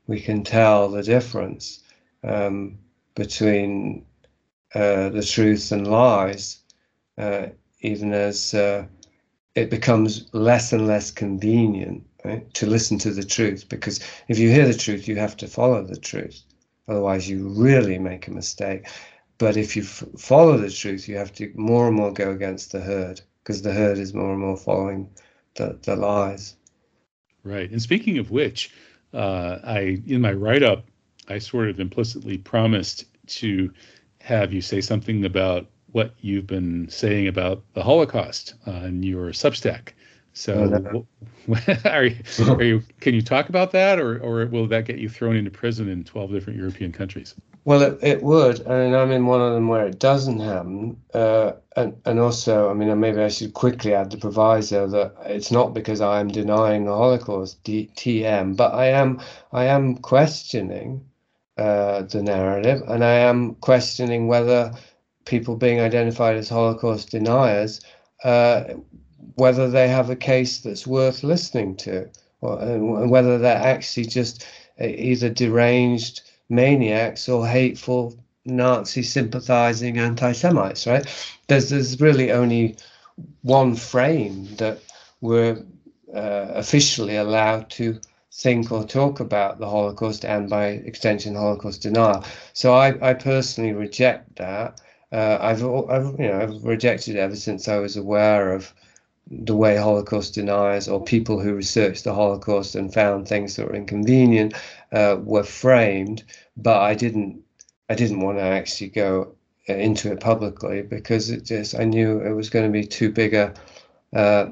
we can tell the difference um, between uh, the truth and lies, uh, even as uh, it becomes less and less convenient right, to listen to the truth because if you hear the truth, you have to follow the truth. Otherwise, you really make a mistake. But if you follow the truth, you have to more and more go against the herd because the herd is more and more following the, the lies. Right. And speaking of which, uh, I in my write up, I sort of implicitly promised to have you say something about what you've been saying about the Holocaust on your Substack. So, are you, are you, can you talk about that, or, or will that get you thrown into prison in 12 different European countries? Well, it, it would. I mean, I'm in one of them where it doesn't happen. Uh, and, and also, I mean, maybe I should quickly add the proviso that it's not because I am denying the Holocaust, TM, but I am, I am questioning uh, the narrative, and I am questioning whether people being identified as Holocaust deniers, uh, whether they have a case that's worth listening to, or, and whether they're actually just uh, either deranged maniacs or hateful Nazi sympathizing anti Semites, right? There's, there's really only one frame that we're uh, officially allowed to think or talk about the Holocaust and by extension Holocaust denial. So I, I personally reject that uh, I've, I've, you know, I've rejected it ever since I was aware of the way Holocaust deniers or people who researched the Holocaust and found things that were inconvenient uh, were framed, but I didn't I didn't want to actually go uh, into it publicly because it just I knew it was going to be too big a uh,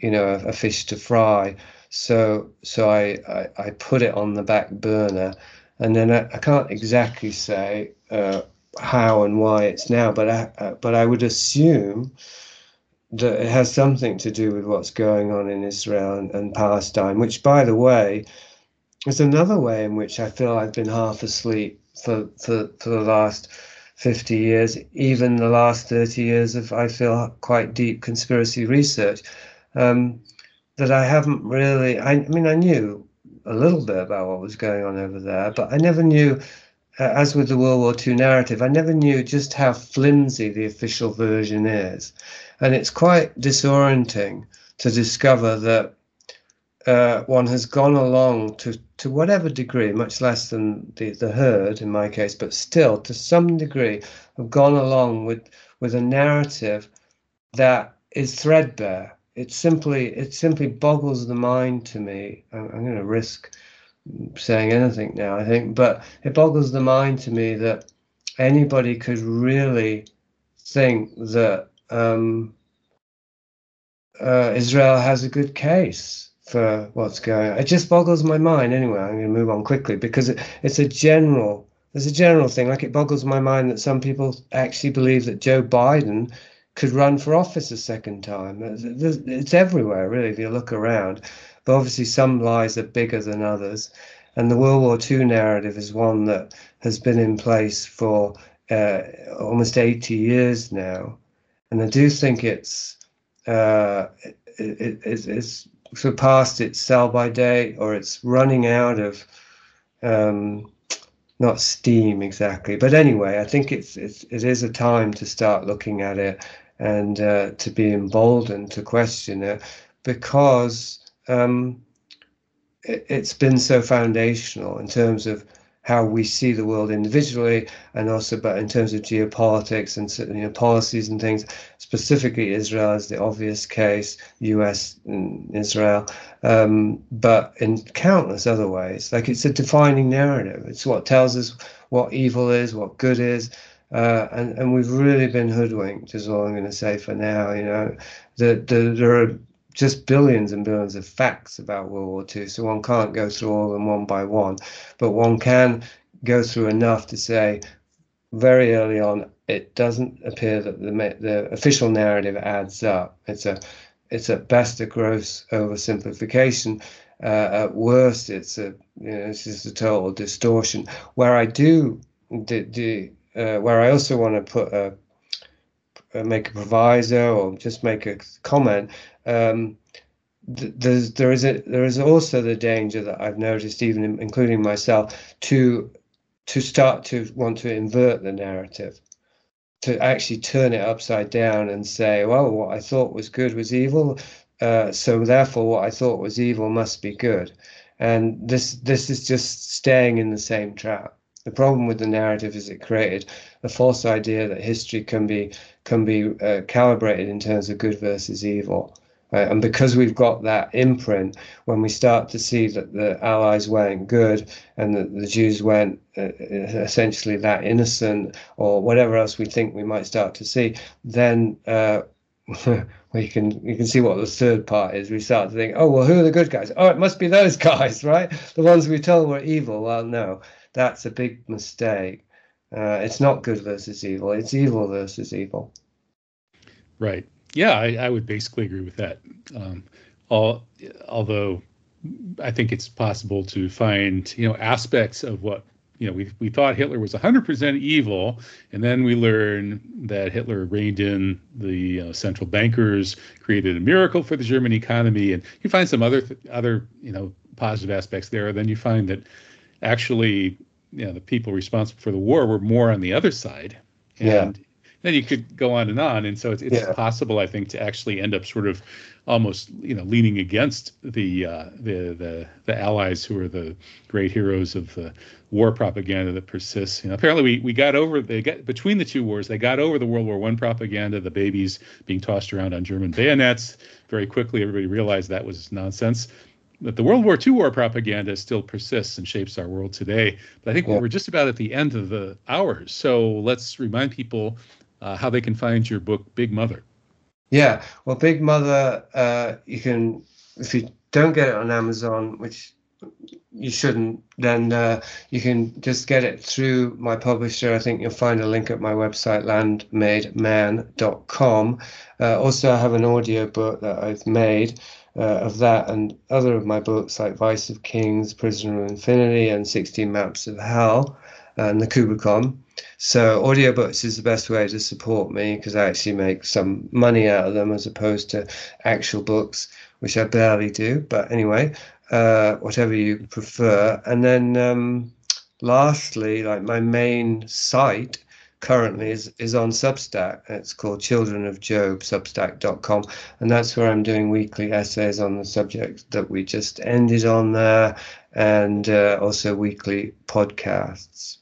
you know a, a, fish to fry. So so I, I, I put it on the back burner, and then I, I can't exactly say uh, how and why it's now, but I, uh, but I would assume that it has something to do with what's going on in Israel and, and Palestine, which, by the way, is another way in which I feel I've been half asleep for, for, for the last 50 years, even the last 30 years of, I feel, quite deep conspiracy research. Um, that I haven't really, I, I, mean, I knew a little bit about what was going on over there, but I never knew, uh, as with the World War II narrative, I never knew just how flimsy the official version is. And it's quite disorienting to discover that uh, one has gone along to, to whatever degree, much less than the, the herd in my case, but still to some degree have gone along with, with a narrative that is threadbare. It simply it simply boggles the mind to me. I'm, I'm going to risk saying anything now, I think, but it boggles the mind to me that anybody could really think that um, uh, Israel has a good case for what's going on. It just boggles my mind. Anyway, I'm going to move on quickly because it, it's a general. There's a general thing. Like it boggles my mind that some people actually believe that Joe Biden could run for office a second time. It's, it's everywhere, really, if you look around. But obviously, some lies are bigger than others. And the World War II narrative is one that has been in place for uh, almost 80 years now and I do think it's uh, it, it, it's surpassed its sell by date or it's running out of um, not steam exactly, but anyway, I think it's, it's it is a time to start looking at it and uh, to be emboldened to question it because um, it, has been so foundational in terms of how we see the world individually and also but in terms of geopolitics and you know policies and things specifically israel is the obvious case us and israel um, but in countless other ways. Like it's a defining narrative. It's what tells us what evil is what good is uh, and and we've really been hoodwinked is all i'm going to say for now you know. The, the, there are just billions and billions of facts about World War II, so one can't go through all of them one by one, but one can go through enough to say very early on it doesn't appear that the the official narrative adds up. It's a it's at best a gross oversimplification. Uh, at worst, it's a you know, it's just a total distortion. Where I do, do, do uh, where I also want to put a make a proviso or just make a comment um, there's there is a there is also the danger that I've noticed, even in, including myself, to to start to want to invert the narrative, to actually turn it upside down and say, well, what I thought was good was evil, uh, so therefore what I thought was evil must be good, and this this is just staying in the same trap. The problem with the narrative is it created a false idea that history can be can be uh, calibrated in terms of good versus evil Right? And because we've got that imprint, when we start to see that the Allies weren't good and that the Jews weren't uh, essentially that innocent or whatever else we think we might start to see, then uh, we can you can see what the third part is. We start to think, oh well, who are the good guys? Oh, it must be those guys, right? The ones we told were evil. Well, no, that's a big mistake. Uh, it's not good versus evil. It's evil versus evil. Right. Yeah, I, I would basically agree with that. Um, all, although I think it's possible to find you know aspects of what you know we we thought Hitler was 100% evil, and then we learn that Hitler reined in the uh, central bankers, created a miracle for the German economy, and you find some other th- other you know positive aspects there. Then you find that actually you know the people responsible for the war were more on the other side, and yeah then you could go on and on. And so it's, it's Yeah. possible, I think, to actually end up sort of almost, you know, leaning against the uh, the the the allies who are the great heroes of the war propaganda that persists. You know, apparently we we got over they got between the two wars, they got over the World War One propaganda, the babies being tossed around on German bayonets. Very quickly, everybody realized that was nonsense. But the World War II war propaganda still persists and shapes our world today. But I think Yeah. we're just about at the end of the hour. So let's remind people uh, how they can find your book, Big Mother. Yeah, well, Big Mother, uh, you can if you don't get it on Amazon, which you shouldn't, then uh, you can just get it through my publisher. I think you'll find a link at my website, landmademan.com. Uh, also, I have an audio book that I've made uh, of that and other of my books like Vice of Kings, Prisoner of Infinity, and 16 Maps of Hell, and the Kubricon. So audiobooks is the best way to support me because I actually make some money out of them as opposed to actual books, which I barely do. But anyway, uh, whatever you prefer. And then um, lastly, like my main site currently is, is on Substack. It's called Children of Job, substack.com. And that's where I'm doing weekly essays on the subject that we just ended on there and uh, also weekly podcasts.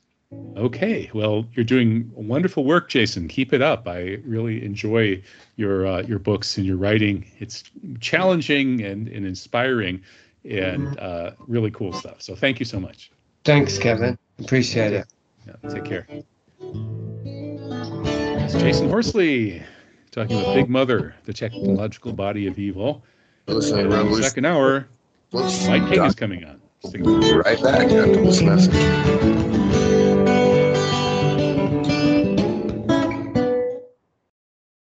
Okay, well, you're doing wonderful work, Jasun. Keep it up. I really enjoy your uh, your books and your writing. It's challenging and, and inspiring, and uh, really cool stuff. So thank you so much. Thanks, Kevin. Appreciate it. Yeah, take care. It's Jasun Horsley talking with Big Mother, the technological body of evil. Listening And in the second hour, Mike King is coming on. Right back after this message.